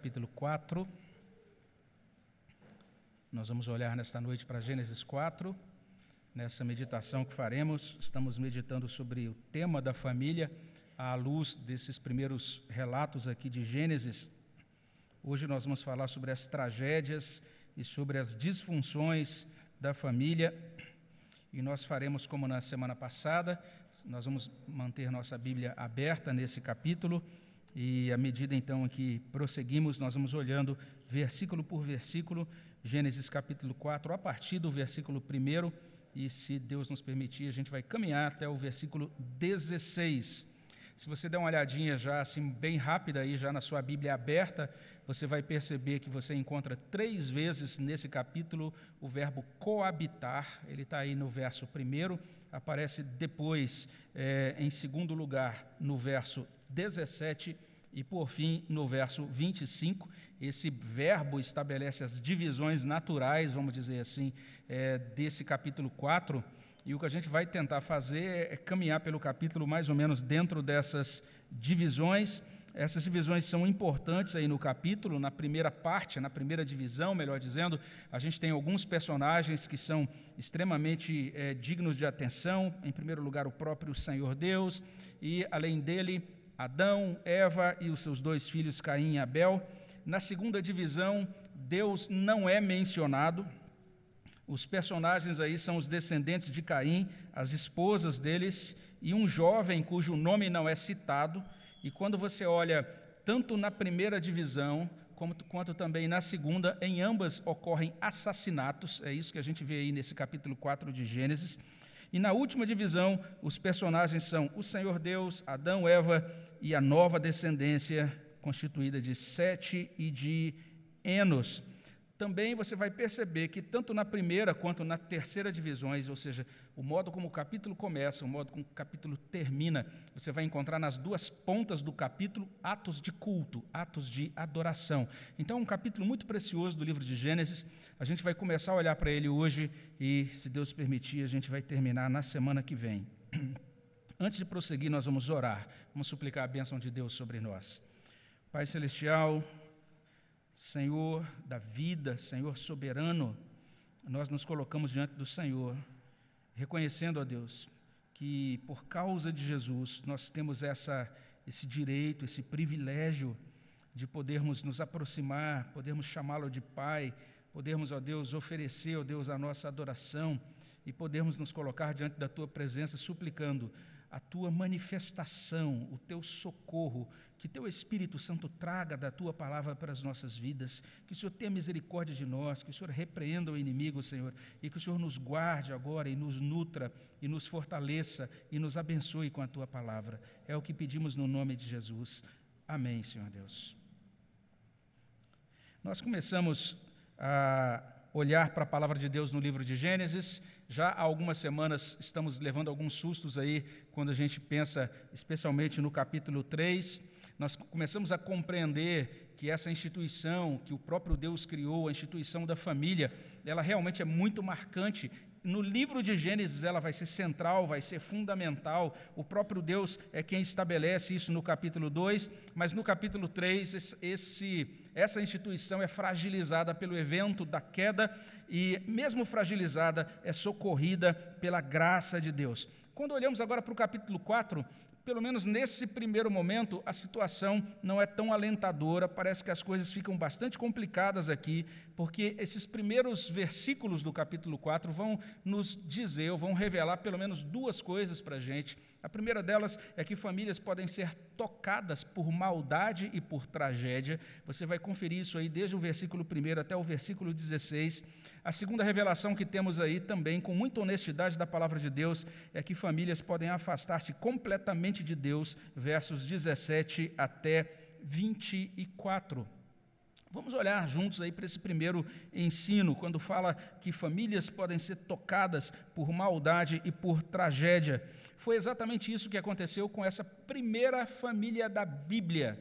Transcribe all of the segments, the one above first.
capítulo 4. Nós vamos olhar nesta noite para Gênesis 4. Nessa meditação que faremos, estamos meditando sobre o tema da família à luz desses primeiros relatos aqui de Gênesis. Hoje nós vamos falar sobre as tragédias e sobre as disfunções da família. E nós faremos como na semana passada, nós vamos manter nossa Bíblia aberta nesse capítulo e à medida então que prosseguimos, nós vamos olhando versículo por versículo, Gênesis capítulo 4, a partir do versículo 1, e se Deus nos permitir, a gente vai caminhar até o versículo 16. Se você der uma olhadinha já assim bem rápida aí já na sua Bíblia aberta, você vai perceber que você encontra três vezes nesse capítulo o verbo coabitar. Ele está aí no verso primeiro, aparece depois é, em segundo lugar no verso 17 e, por fim, no verso 25, esse verbo estabelece as divisões naturais, vamos dizer assim, é, desse capítulo 4. E o que a gente vai tentar fazer é caminhar pelo capítulo mais ou menos dentro dessas divisões. Essas divisões são importantes aí no capítulo, na primeira parte, na primeira divisão, melhor dizendo, a gente tem alguns personagens que são extremamente é, dignos de atenção. Em primeiro lugar, o próprio Senhor Deus, e além dele, Adão, Eva e os seus dois filhos Caim e Abel. Na segunda divisão, Deus não é mencionado. Os personagens aí são os descendentes de Caim, as esposas deles e um jovem cujo nome não é citado. E quando você olha tanto na primeira divisão quanto, também na segunda, em ambas ocorrem assassinatos. É isso que a gente vê aí nesse capítulo 4 de Gênesis. E na última divisão, os personagens são o Senhor Deus, Adão, Eva e a nova descendência constituída de Sete e de Enos. Também você vai perceber que tanto na primeira quanto na terceira divisões, ou seja, o modo como o capítulo começa, o modo como o capítulo termina, você vai encontrar nas duas pontas do capítulo atos de culto, atos de adoração. Então, um capítulo muito precioso do livro de Gênesis. A gente vai começar a olhar para ele hoje e, se Deus permitir, a gente vai terminar na semana que vem. Antes de prosseguir, nós vamos orar, vamos suplicar a bênção de Deus sobre nós. Pai Celestial, Senhor da vida, Senhor soberano, nós nos colocamos diante do Senhor, reconhecendo, ó Deus, que por causa de Jesus nós temos essa, esse direito, esse privilégio de podermos nos aproximar, podermos chamá-lo de Pai, podermos, ó Deus, oferecer, ó Deus, a nossa adoração e podermos nos colocar diante da Tua presença suplicando a tua manifestação, o teu socorro, que teu Espírito Santo traga da tua palavra para as nossas vidas, que o Senhor tenha misericórdia de nós, que o Senhor repreenda o inimigo, Senhor, e que o Senhor nos guarde agora e nos nutra e nos fortaleça e nos abençoe com a tua palavra. É o que pedimos no nome de Jesus. Amém, Senhor Deus. Nós começamos a olhar para a palavra de Deus no livro de Gênesis. Já há algumas semanas estamos levando alguns sustos aí, quando a gente pensa especialmente no capítulo 3. Nós começamos a compreender que essa instituição que o próprio Deus criou, a instituição da família, ela realmente é muito marcante no livro de Gênesis ela vai ser central, vai ser fundamental. O próprio Deus é quem estabelece isso no capítulo 2, mas no capítulo 3, esse, essa instituição é fragilizada pelo evento da queda e, mesmo fragilizada, é socorrida pela graça de Deus. Quando olhamos agora para o capítulo 4, pelo menos nesse primeiro momento, a situação não é tão alentadora, parece que as coisas ficam bastante complicadas aqui, porque esses primeiros versículos do capítulo 4 vão nos dizer, ou vão revelar pelo menos duas coisas para a gente. A primeira delas é que famílias podem ser tocadas por maldade e por tragédia. Você vai conferir isso aí desde o versículo 1 até o versículo 16. A segunda revelação que temos aí também, com muita honestidade da palavra de Deus, é que famílias podem afastar-se completamente de Deus, versos 17 até 24. Vamos olhar juntos aí para esse primeiro ensino, quando fala que famílias podem ser tocadas por maldade e por tragédia. Foi exatamente isso que aconteceu com essa primeira família da Bíblia.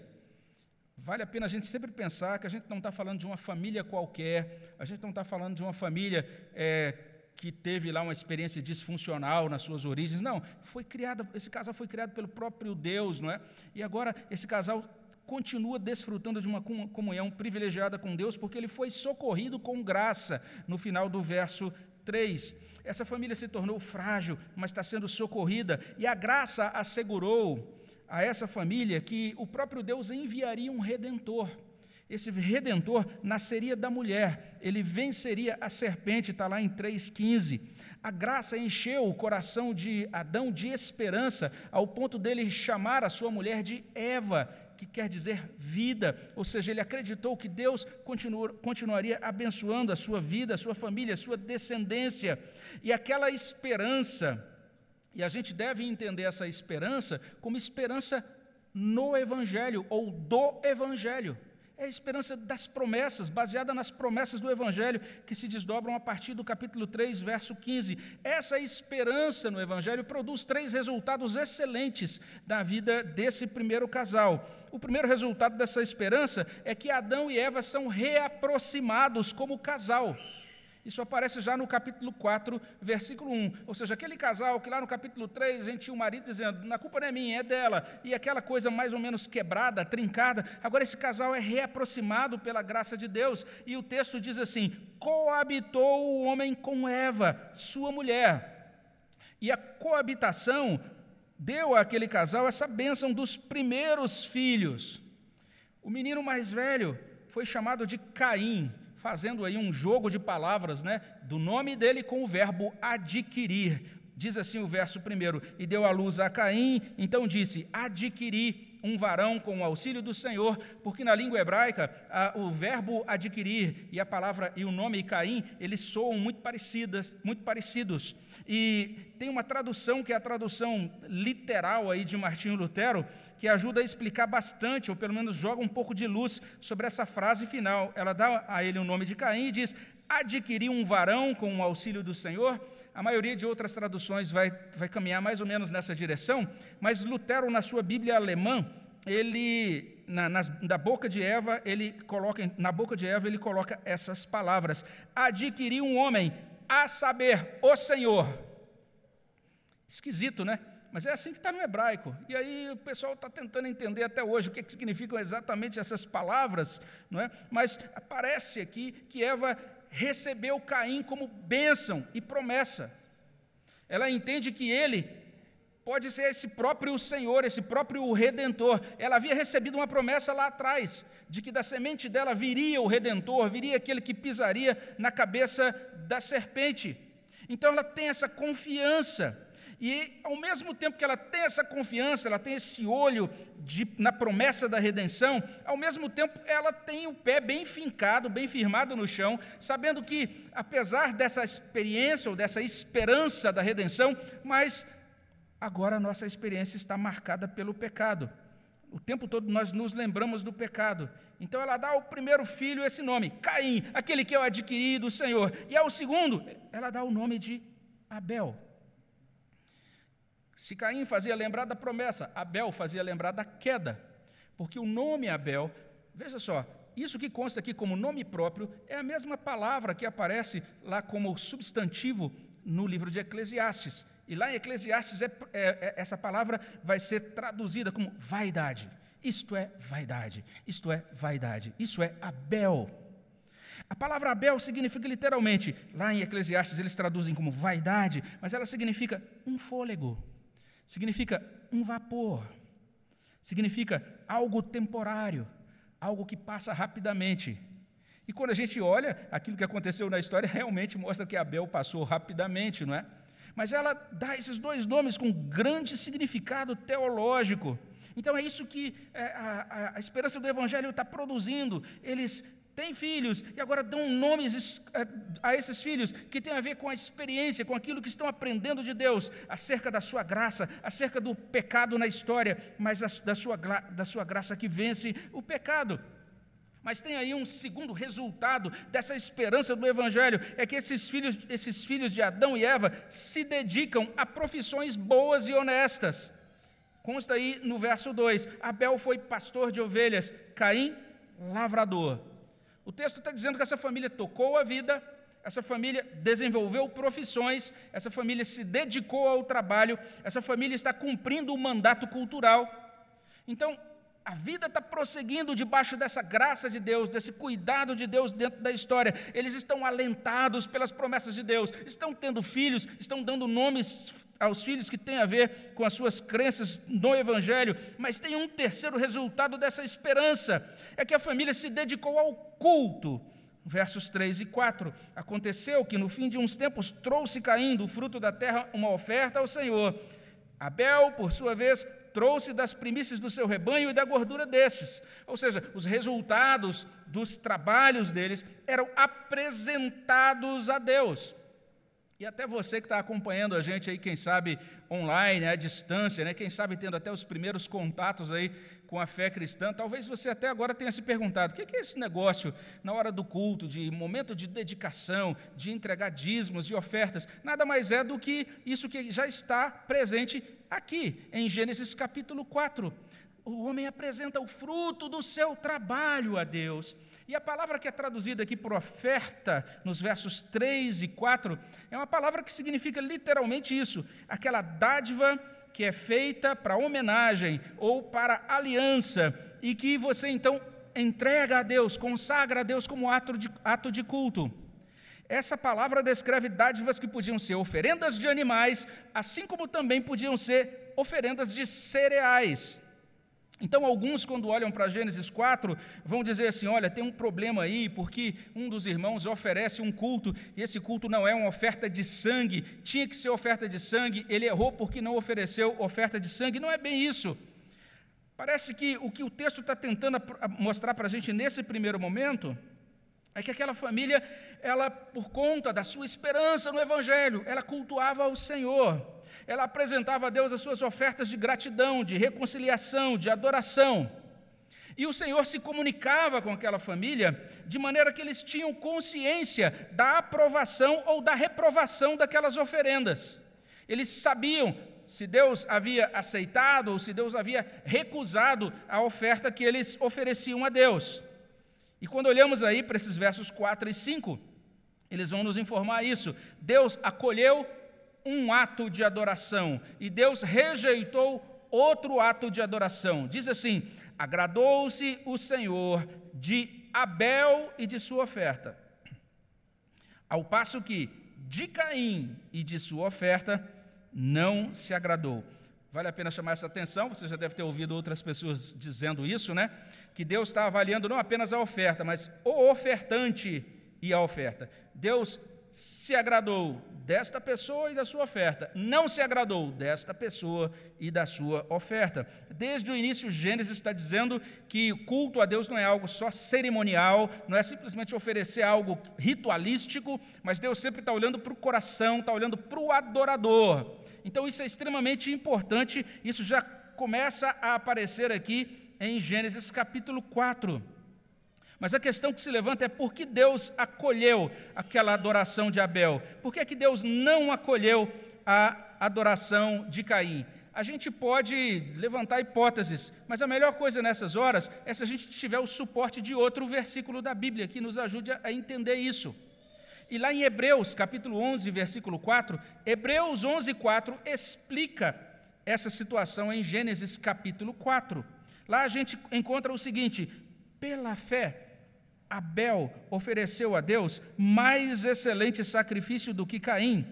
Vale a pena a gente sempre pensar que a gente não está falando de uma família qualquer, a gente não está falando de uma família é, que teve lá uma experiência disfuncional nas suas origens. Não, foi criada, esse casal foi criado pelo próprio Deus, não é? E agora esse casal continua desfrutando de uma comunhão privilegiada com Deus, porque ele foi socorrido com graça, no final do verso 3. Essa família se tornou frágil, mas está sendo socorrida, e a graça assegurou a essa família que o próprio Deus enviaria um redentor. Esse redentor nasceria da mulher, ele venceria a serpente, está lá em 3,15. A graça encheu o coração de Adão de esperança, ao ponto dele chamar a sua mulher de Eva, que quer dizer vida, ou seja, ele acreditou que Deus continuaria abençoando a sua vida, a sua família, a sua descendência, e aquela esperança, e a gente deve entender essa esperança como esperança no Evangelho ou do Evangelho. É a esperança das promessas, baseada nas promessas do Evangelho, que se desdobram a partir do capítulo 3, verso 15. Essa esperança no Evangelho produz três resultados excelentes na vida desse primeiro casal. O primeiro resultado dessa esperança é que Adão e Eva são reaproximados como casal. Isso aparece já no capítulo 4, versículo 1. Ou seja, aquele casal que lá no capítulo 3 a gente tinha o marido dizendo: na culpa não é minha, é dela. E aquela coisa mais ou menos quebrada, trincada. Agora esse casal é reaproximado pela graça de Deus. E o texto diz assim: coabitou o homem com Eva, sua mulher. E a coabitação deu àquele casal essa bênção dos primeiros filhos. O menino mais velho foi chamado de Caim, fazendo aí um jogo de palavras, né, do nome dele com o verbo adquirir. Diz assim o verso primeiro: E deu a luz a Caim, então disse: Adquiri um varão com o auxílio do Senhor, porque na língua hebraica o verbo adquirir e a palavra e o nome Caim, eles soam muito parecidas, muito parecidos. E tem uma tradução que é a tradução literal aí de Martinho Lutero, que ajuda a explicar bastante, ou pelo menos joga um pouco de luz sobre essa frase final. Ela dá a ele o nome de Caim e diz: adquirir um varão com o auxílio do Senhor. A maioria de outras traduções vai, vai caminhar mais ou menos nessa direção, mas Lutero, na sua Bíblia alemã, ele na, nas, na boca de Eva, ele coloca na boca de Eva ele coloca essas palavras: adquirir um homem, a saber, o Senhor. Esquisito, né? Mas é assim que está no hebraico. E aí o pessoal está tentando entender até hoje o que, que significam exatamente essas palavras, não é? Mas parece aqui que Eva recebeu Caim como bênção e promessa. Ela entende que ele pode ser esse próprio Senhor, esse próprio Redentor. Ela havia recebido uma promessa lá atrás, de que da semente dela viria o Redentor, viria aquele que pisaria na cabeça da serpente. Então ela tem essa confiança e ao mesmo tempo que ela tem essa confiança, ela tem esse olho de, na promessa da redenção, ao mesmo tempo ela tem o pé bem fincado, bem firmado no chão, sabendo que, apesar dessa experiência ou dessa esperança da redenção, mas agora a nossa experiência está marcada pelo pecado. O tempo todo nós nos lembramos do pecado. Então ela dá ao primeiro filho esse nome, Caim, aquele que eu adquiri do Senhor. E ao segundo, ela dá o nome de Abel. Se Caim fazia lembrar da promessa, Abel fazia lembrar da queda. Porque o nome Abel, veja só, isso que consta aqui como nome próprio é a mesma palavra que aparece lá como substantivo no livro de Eclesiastes. E lá em Eclesiastes, é, é, é, essa palavra vai ser traduzida como vaidade. Isto é vaidade, isto é vaidade, isso é Abel. A palavra Abel significa literalmente, lá em Eclesiastes eles traduzem como vaidade, mas ela significa um fôlego significa um vapor, significa algo temporário, algo que passa rapidamente. E quando a gente olha, aquilo que aconteceu na história realmente mostra que Abel passou rapidamente, não é? Mas ela dá esses dois nomes com grande significado teológico. Então é isso que é, a, a, a esperança do Evangelho está produzindo. Eles têm filhos e agora dão nomes eh, a esses filhos que tem a ver com a experiência, com aquilo que estão aprendendo de Deus, acerca da sua graça, acerca do pecado na história, mas da sua, da sua graça que vence o pecado. Mas tem aí um segundo resultado dessa esperança do Evangelho: é que esses filhos, esses filhos de Adão e Eva se dedicam a profissões boas e honestas. Consta aí no verso 2: Abel foi pastor de ovelhas, Caim, lavrador. O texto está dizendo que essa família tocou a vida, essa família desenvolveu profissões, essa família se dedicou ao trabalho, essa família está cumprindo o mandato cultural. Então, a vida está prosseguindo debaixo dessa graça de Deus, desse cuidado de Deus dentro da história. Eles estão alentados pelas promessas de Deus, estão tendo filhos, estão dando nomes aos filhos que têm a ver com as suas crenças no Evangelho, mas tem um terceiro resultado dessa esperança: é que a família se dedicou ao culto. Versos 3 e 4. Aconteceu que no fim de uns tempos trouxe caindo o fruto da terra uma oferta ao Senhor. Abel, por sua vez, trouxe das primícias do seu rebanho e da gordura destes. Ou seja, os resultados dos trabalhos deles eram apresentados a Deus. E até você que está acompanhando a gente aí, quem sabe online, à distância, né? quem sabe tendo até os primeiros contatos aí com a fé cristã, talvez você até agora tenha se perguntado: o que é esse negócio na hora do culto, de momento de dedicação, de entregar dízimos e ofertas? Nada mais é do que isso que já está presente aqui, em Gênesis capítulo 4. O homem apresenta o fruto do seu trabalho a Deus. E a palavra que é traduzida aqui por oferta, nos versos 3 e 4, é uma palavra que significa literalmente isso: aquela dádiva que é feita para homenagem ou para aliança, e que você então entrega a Deus, consagra a Deus como ato de, ato de culto. Essa palavra descreve dádivas que podiam ser oferendas de animais, assim como também podiam ser oferendas de cereais. Então, alguns, quando olham para Gênesis 4, vão dizer assim: olha, tem um problema aí, porque um dos irmãos oferece um culto, e esse culto não é uma oferta de sangue, tinha que ser oferta de sangue, ele errou porque não ofereceu oferta de sangue. Não é bem isso. Parece que o que o texto está tentando mostrar para a gente nesse primeiro momento é que aquela família, ela, por conta da sua esperança no Evangelho, ela cultuava o Senhor ela apresentava a Deus as suas ofertas de gratidão, de reconciliação, de adoração. E o Senhor se comunicava com aquela família de maneira que eles tinham consciência da aprovação ou da reprovação daquelas oferendas. Eles sabiam se Deus havia aceitado ou se Deus havia recusado a oferta que eles ofereciam a Deus. E quando olhamos aí para esses versos 4 e 5, eles vão nos informar isso. Deus acolheu um ato de adoração e Deus rejeitou outro ato de adoração. Diz assim: agradou-se o Senhor de Abel e de sua oferta, ao passo que de Caim e de sua oferta não se agradou. Vale a pena chamar essa atenção, você já deve ter ouvido outras pessoas dizendo isso, né? Que Deus está avaliando não apenas a oferta, mas o ofertante e a oferta. Deus se agradou desta pessoa e da sua oferta, não se agradou desta pessoa e da sua oferta. Desde o início, Gênesis está dizendo que o culto a Deus não é algo só cerimonial, não é simplesmente oferecer algo ritualístico, mas Deus sempre está olhando para o coração, está olhando para o adorador. Então isso é extremamente importante, isso já começa a aparecer aqui em Gênesis capítulo 4. Mas a questão que se levanta é por que Deus acolheu aquela adoração de Abel? Por que, é que Deus não acolheu a adoração de Caim? A gente pode levantar hipóteses, mas a melhor coisa nessas horas é se a gente tiver o suporte de outro versículo da Bíblia que nos ajude a entender isso. E lá em Hebreus, capítulo 11, versículo 4, Hebreus 11, 4 explica essa situação em Gênesis capítulo 4. Lá a gente encontra o seguinte: pela fé, Abel ofereceu a Deus mais excelente sacrifício do que Caim,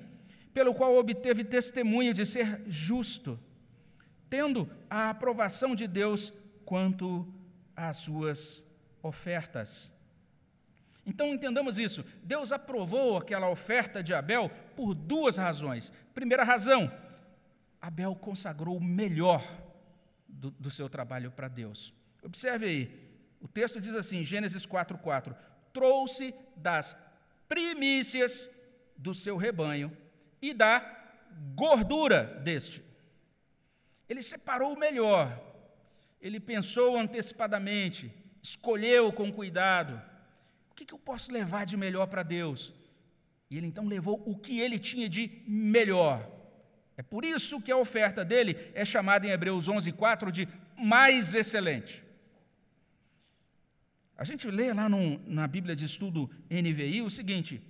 pelo qual obteve testemunho de ser justo, tendo a aprovação de Deus quanto às suas ofertas. Então entendamos isso. Deus aprovou aquela oferta de Abel por duas razões. Primeira razão, Abel consagrou o melhor do, do seu trabalho para Deus. Observe aí, o texto diz assim, Gênesis 4:4, trouxe das primícias do seu rebanho e da gordura deste. Ele separou o melhor. Ele pensou antecipadamente, escolheu com cuidado. O que, que eu posso levar de melhor para Deus? E ele então levou o que ele tinha de melhor. É por isso que a oferta dele é chamada em Hebreus 11:4 de mais excelente. A gente lê lá na Bíblia de Estudo NVI o seguinte: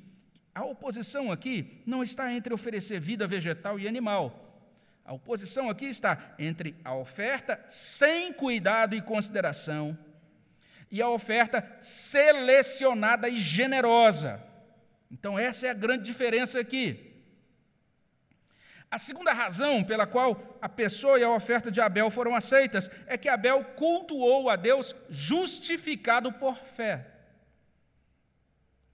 a oposição aqui não está entre oferecer vida vegetal e animal. A oposição aqui está entre a oferta sem cuidado e consideração e a oferta selecionada e generosa. Então, essa é a grande diferença aqui. A segunda razão pela qual a pessoa e a oferta de Abel foram aceitas é que Abel cultuou a Deus justificado por fé.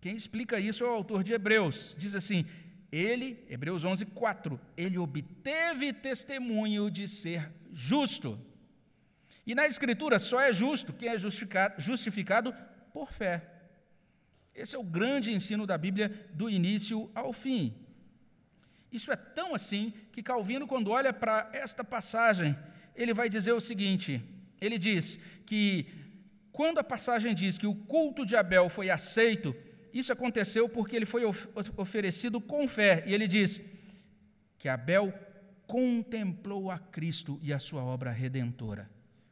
Quem explica isso é o autor de Hebreus. Diz assim: ele, Hebreus 11, 4, ele obteve testemunho de ser justo. E na Escritura só é justo quem é justificado, justificado por fé. Esse é o grande ensino da Bíblia do início ao fim. Isso é tão assim que Calvino, quando olha para esta passagem, ele vai dizer o seguinte: ele diz que quando a passagem diz que o culto de Abel foi aceito, isso aconteceu porque ele foi oferecido com fé. E ele diz que Abel contemplou a Cristo e a sua obra redentora.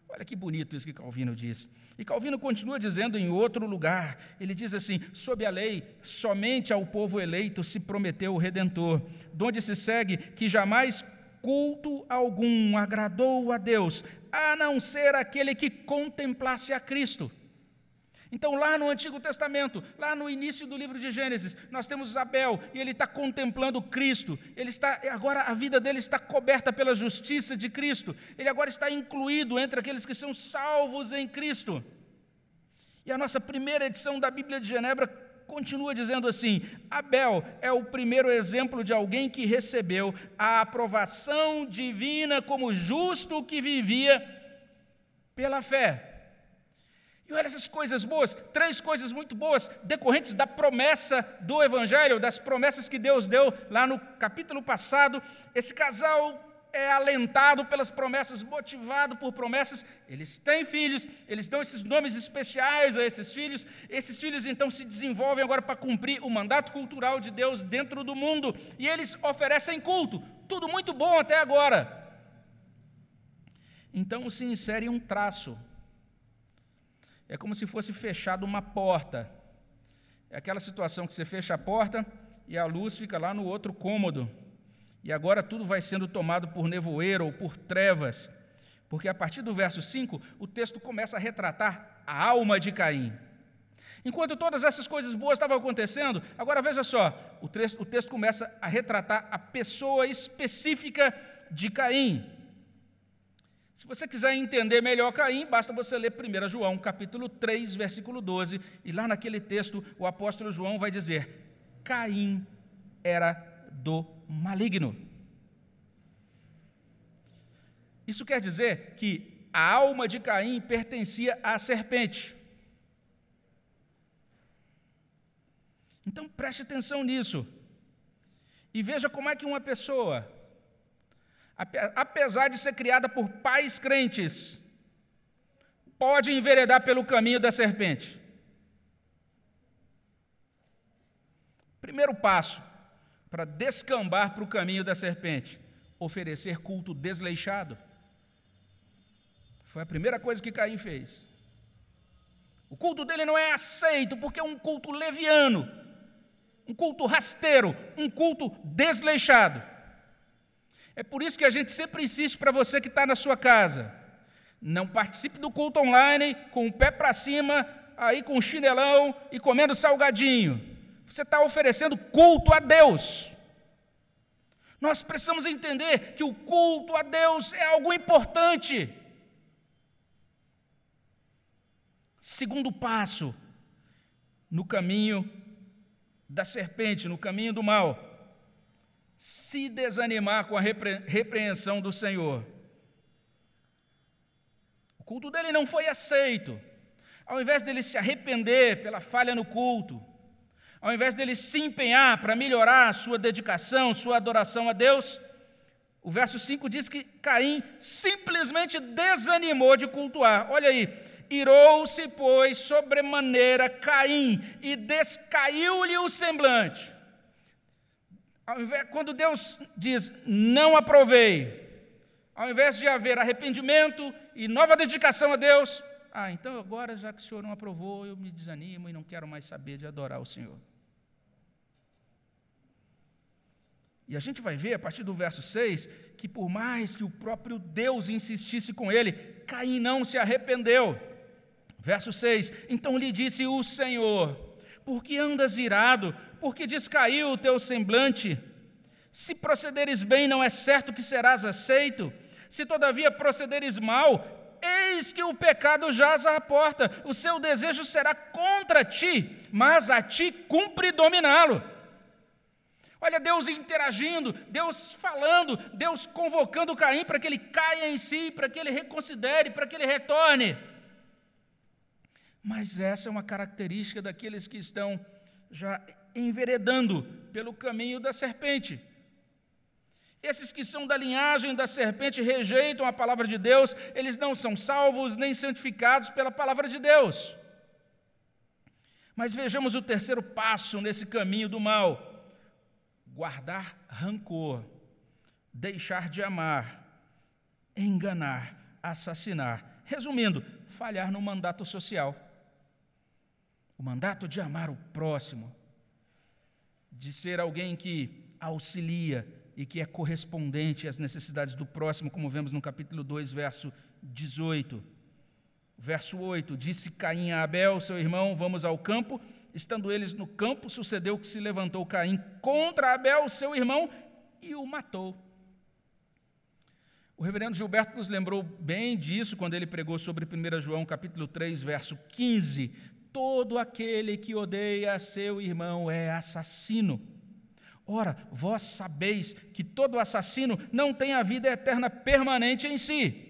Olha que bonito isso que Calvino diz. E Calvino continua dizendo em outro lugar: ele diz assim: sob a lei, somente ao povo eleito se prometeu o redentor, donde se segue que jamais culto algum agradou a Deus, a não ser aquele que contemplasse a Cristo. Então, lá no Antigo Testamento, lá no início do livro de Gênesis, nós temos Abel e ele está contemplando Cristo. Ele está agora a vida dele está coberta pela justiça de Cristo. Ele agora está incluído entre aqueles que são salvos em Cristo. E a nossa primeira edição da Bíblia de Genebra continua dizendo assim: Abel é o primeiro exemplo de alguém que recebeu a aprovação divina como justo que vivia pela fé. E olha essas coisas boas, três coisas muito boas, decorrentes da promessa do Evangelho, das promessas que Deus deu lá no capítulo passado. Esse casal é alentado pelas promessas, motivado por promessas. Eles têm filhos, eles dão esses nomes especiais a esses filhos. Esses filhos então se desenvolvem agora para cumprir o mandato cultural de Deus dentro do mundo. E eles oferecem culto, tudo muito bom até agora. Então se insere um traço é como se fosse fechado uma porta. É aquela situação que você fecha a porta e a luz fica lá no outro cômodo. E agora tudo vai sendo tomado por nevoeiro ou por trevas. Porque a partir do verso 5, o texto começa a retratar a alma de Caim. Enquanto todas essas coisas boas estavam acontecendo, agora veja só, o texto, o texto começa a retratar a pessoa específica de Caim. Se você quiser entender melhor Caim, basta você ler 1 João, capítulo 3, versículo 12, e lá naquele texto o apóstolo João vai dizer: Caim era do maligno. Isso quer dizer que a alma de Caim pertencia à serpente. Então preste atenção nisso. E veja como é que uma pessoa apesar de ser criada por pais crentes, pode enveredar pelo caminho da serpente. Primeiro passo para descambar para o caminho da serpente: oferecer culto desleixado. Foi a primeira coisa que Caim fez. O culto dele não é aceito porque é um culto leviano, um culto rasteiro, um culto desleixado. É por isso que a gente sempre insiste para você que está na sua casa. Não participe do culto online com o pé para cima, aí com o chinelão e comendo salgadinho. Você está oferecendo culto a Deus. Nós precisamos entender que o culto a Deus é algo importante. Segundo passo, no caminho da serpente, no caminho do mal se desanimar com a repre repreensão do Senhor. O culto dele não foi aceito. Ao invés dele se arrepender pela falha no culto, ao invés dele se empenhar para melhorar a sua dedicação, sua adoração a Deus, o verso 5 diz que Caim simplesmente desanimou de cultuar. Olha aí, irou-se, pois, sobremaneira Caim e descaiu-lhe o semblante quando Deus diz não aprovei, ao invés de haver arrependimento e nova dedicação a Deus, ah, então agora já que o Senhor não aprovou, eu me desanimo e não quero mais saber de adorar o Senhor. E a gente vai ver a partir do verso 6 que, por mais que o próprio Deus insistisse com ele, Caim não se arrependeu. Verso 6: Então lhe disse o Senhor: Por que andas irado? Por que descaiu o teu semblante? Se procederes bem, não é certo que serás aceito. Se todavia procederes mal, eis que o pecado jaz à porta, o seu desejo será contra ti, mas a ti cumpre dominá-lo. Olha Deus interagindo, Deus falando, Deus convocando Caim para que ele caia em si, para que ele reconsidere, para que ele retorne. Mas essa é uma característica daqueles que estão já enveredando pelo caminho da serpente. Esses que são da linhagem da serpente rejeitam a palavra de Deus, eles não são salvos nem santificados pela palavra de Deus. Mas vejamos o terceiro passo nesse caminho do mal guardar rancor, deixar de amar, enganar, assassinar. Resumindo, falhar no mandato social. O mandato de amar o próximo, de ser alguém que auxilia e que é correspondente às necessidades do próximo, como vemos no capítulo 2, verso 18. Verso 8: Disse Caim a Abel, seu irmão: Vamos ao campo estando eles no campo, sucedeu que se levantou Caim contra Abel, seu irmão, e o matou. O reverendo Gilberto nos lembrou bem disso quando ele pregou sobre 1 João capítulo 3, verso 15. Todo aquele que odeia seu irmão é assassino. Ora, vós sabeis que todo assassino não tem a vida eterna permanente em si.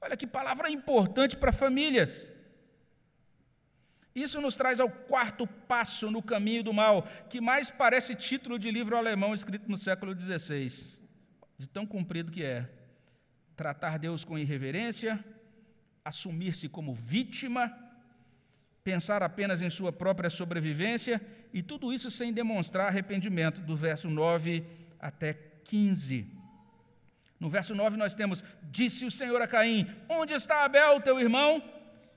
Olha que palavra importante para famílias. Isso nos traz ao quarto passo no caminho do mal, que mais parece título de livro alemão escrito no século XVI, de tão comprido que é. Tratar Deus com irreverência, assumir-se como vítima, pensar apenas em sua própria sobrevivência, e tudo isso sem demonstrar arrependimento, do verso 9 até 15. No verso 9 nós temos: Disse o Senhor a Caim: Onde está Abel, teu irmão?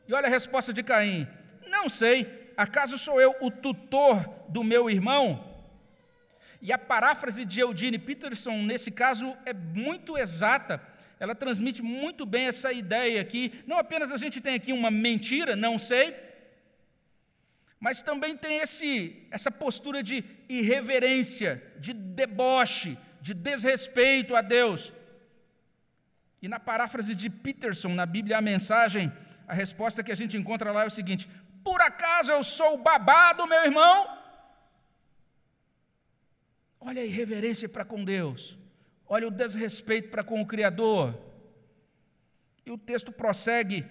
E olha a resposta de Caim: não sei, acaso sou eu o tutor do meu irmão? E a paráfrase de Eugene Peterson, nesse caso, é muito exata. Ela transmite muito bem essa ideia aqui. Não apenas a gente tem aqui uma mentira, não sei, mas também tem esse, essa postura de irreverência, de deboche, de desrespeito a Deus. E na paráfrase de Peterson, na Bíblia, a mensagem, a resposta que a gente encontra lá é o seguinte: por acaso eu sou o babá do meu irmão? Olha a irreverência para com Deus, olha o desrespeito para com o Criador. E o texto prossegue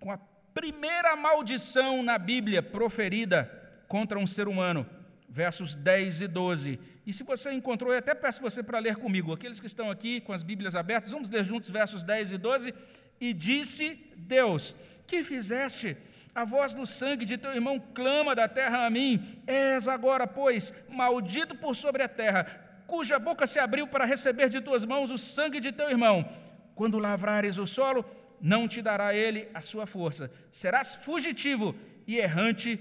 com a primeira maldição na Bíblia proferida contra um ser humano, versos 10 e 12. E se você encontrou, eu até peço você para ler comigo, aqueles que estão aqui com as Bíblias abertas, vamos ler juntos versos 10 e 12. E disse Deus: Que fizeste? A voz do sangue de teu irmão clama da terra a mim. És agora, pois, maldito por sobre a terra, cuja boca se abriu para receber de tuas mãos o sangue de teu irmão. Quando lavrares o solo, não te dará ele a sua força. Serás fugitivo e errante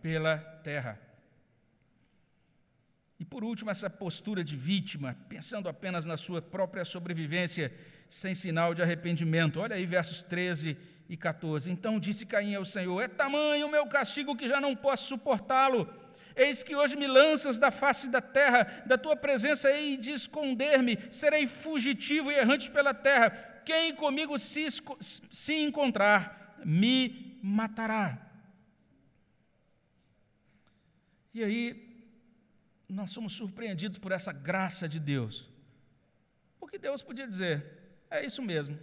pela terra. E por último, essa postura de vítima, pensando apenas na sua própria sobrevivência, sem sinal de arrependimento. Olha aí versos 13 e 14. Então disse Caim ao Senhor: É tamanho o meu castigo que já não posso suportá-lo. Eis que hoje me lanças da face da terra, da tua presença hei de esconder-me, serei fugitivo e errante pela terra. Quem comigo se, se encontrar, me matará. E aí, nós somos surpreendidos por essa graça de Deus. Porque Deus podia dizer: é isso mesmo,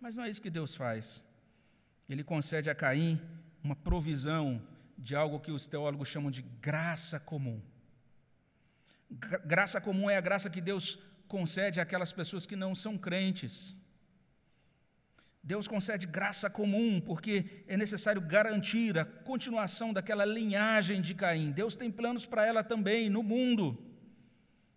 mas não é isso que Deus faz. Ele concede a Caim uma provisão de algo que os teólogos chamam de graça comum. Graça comum é a graça que Deus concede àquelas pessoas que não são crentes. Deus concede graça comum porque é necessário garantir a continuação daquela linhagem de Caim. Deus tem planos para ela também no mundo.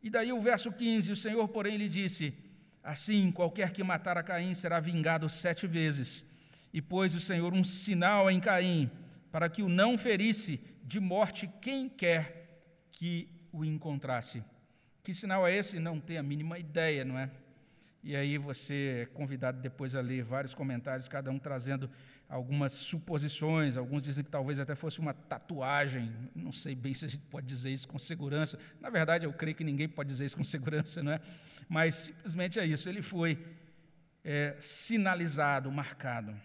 E daí o verso 15: O Senhor, porém, lhe disse: Assim, qualquer que matar a Caim será vingado sete vezes. E pôs o Senhor um sinal em Caim, para que o não ferisse de morte quem quer que o encontrasse. Que sinal é esse? Não tem a mínima ideia, não é? E aí você é convidado depois a ler vários comentários, cada um trazendo algumas suposições. Alguns dizem que talvez até fosse uma tatuagem. Não sei bem se a gente pode dizer isso com segurança. Na verdade, eu creio que ninguém pode dizer isso com segurança, não é? Mas simplesmente é isso. Ele foi é, sinalizado, marcado.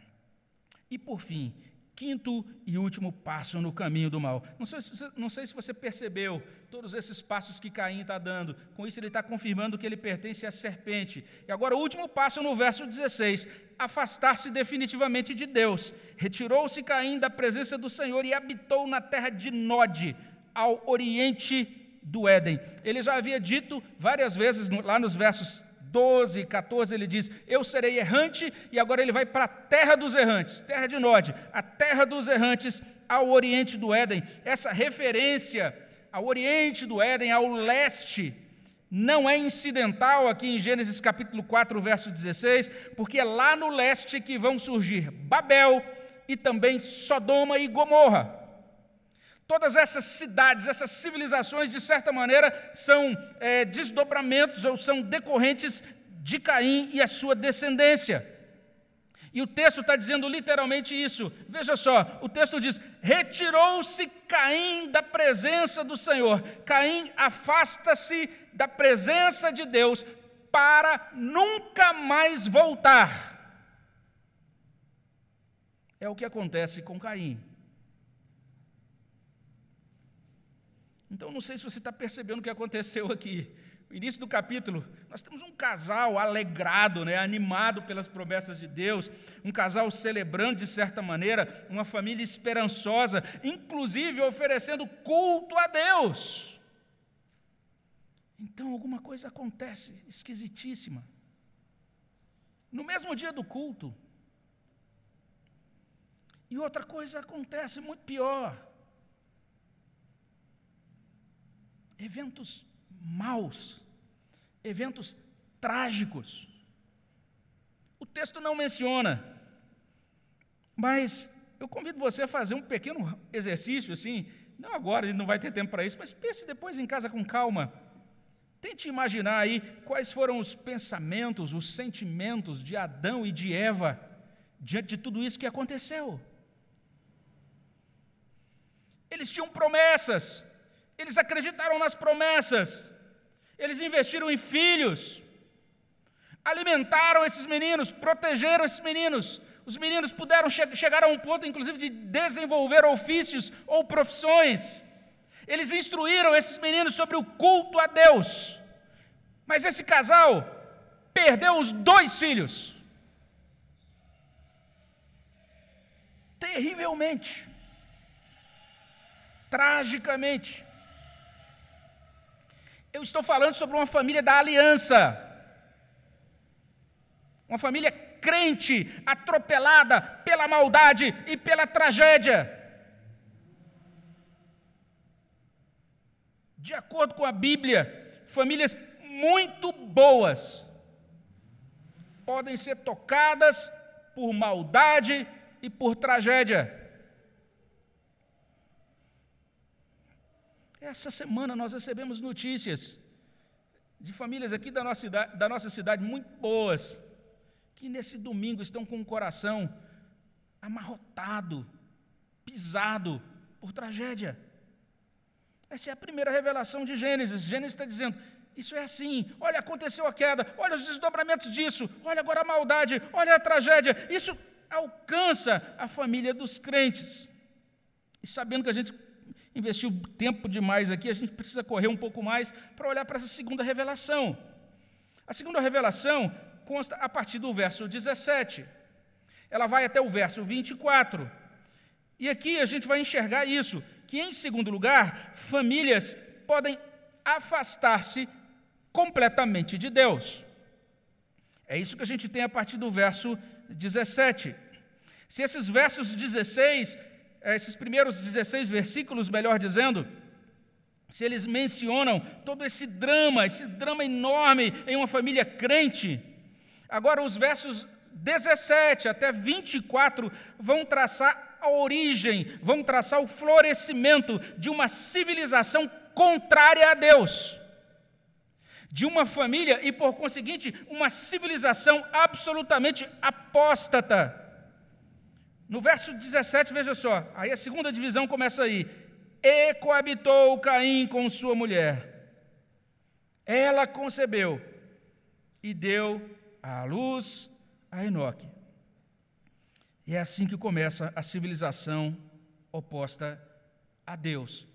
E por fim, quinto e último passo no caminho do mal. Não sei, se você, não sei se você percebeu todos esses passos que Caim está dando. Com isso, ele está confirmando que ele pertence à serpente. E agora, o último passo no verso 16: afastar-se definitivamente de Deus. Retirou-se Caim da presença do Senhor e habitou na terra de Nod, ao oriente do Éden. Ele já havia dito várias vezes, lá nos versos 12, 14, ele diz: Eu serei errante, e agora ele vai para a terra dos errantes, terra de Nod, a terra dos errantes ao oriente do Éden. Essa referência ao oriente do Éden, ao leste, não é incidental aqui em Gênesis capítulo 4, verso 16, porque é lá no leste que vão surgir Babel e também Sodoma e Gomorra. Todas essas cidades, essas civilizações, de certa maneira, são é, desdobramentos ou são decorrentes de Caim e a sua descendência. E o texto está dizendo literalmente isso. Veja só, o texto diz: retirou-se Caim da presença do Senhor. Caim afasta-se da presença de Deus para nunca mais voltar. É o que acontece com Caim. Então, não sei se você está percebendo o que aconteceu aqui. No início do capítulo, nós temos um casal alegrado, né, animado pelas promessas de Deus, um casal celebrando de certa maneira, uma família esperançosa, inclusive oferecendo culto a Deus. Então, alguma coisa acontece esquisitíssima. No mesmo dia do culto. E outra coisa acontece muito pior. Eventos maus, eventos trágicos. O texto não menciona, mas eu convido você a fazer um pequeno exercício assim, não agora, ele não vai ter tempo para isso, mas pense depois em casa com calma. Tente imaginar aí quais foram os pensamentos, os sentimentos de Adão e de Eva diante de tudo isso que aconteceu. Eles tinham promessas, eles acreditaram nas promessas, eles investiram em filhos, alimentaram esses meninos, protegeram esses meninos. Os meninos puderam che chegar a um ponto, inclusive, de desenvolver ofícios ou profissões. Eles instruíram esses meninos sobre o culto a Deus. Mas esse casal perdeu os dois filhos. Terrivelmente. Tragicamente. Eu estou falando sobre uma família da aliança. Uma família crente, atropelada pela maldade e pela tragédia. De acordo com a Bíblia, famílias muito boas podem ser tocadas por maldade e por tragédia. Essa semana nós recebemos notícias de famílias aqui da nossa, cidade, da nossa cidade muito boas, que nesse domingo estão com o coração amarrotado, pisado por tragédia. Essa é a primeira revelação de Gênesis. Gênesis está dizendo: isso é assim, olha, aconteceu a queda, olha os desdobramentos disso, olha agora a maldade, olha a tragédia. Isso alcança a família dos crentes. E sabendo que a gente investiu tempo demais aqui, a gente precisa correr um pouco mais para olhar para essa segunda revelação. A segunda revelação consta a partir do verso 17. Ela vai até o verso 24. E aqui a gente vai enxergar isso, que em segundo lugar, famílias podem afastar-se completamente de Deus. É isso que a gente tem a partir do verso 17. Se esses versos 16 é, esses primeiros 16 versículos, melhor dizendo, se eles mencionam todo esse drama, esse drama enorme em uma família crente, agora os versos 17 até 24 vão traçar a origem, vão traçar o florescimento de uma civilização contrária a Deus. de uma família e, por conseguinte, uma civilização absolutamente apóstata. No verso 17, veja só, aí a segunda divisão começa aí. E coabitou Caim com sua mulher. Ela concebeu e deu à luz a Enoque. E é assim que começa a civilização oposta a Deus.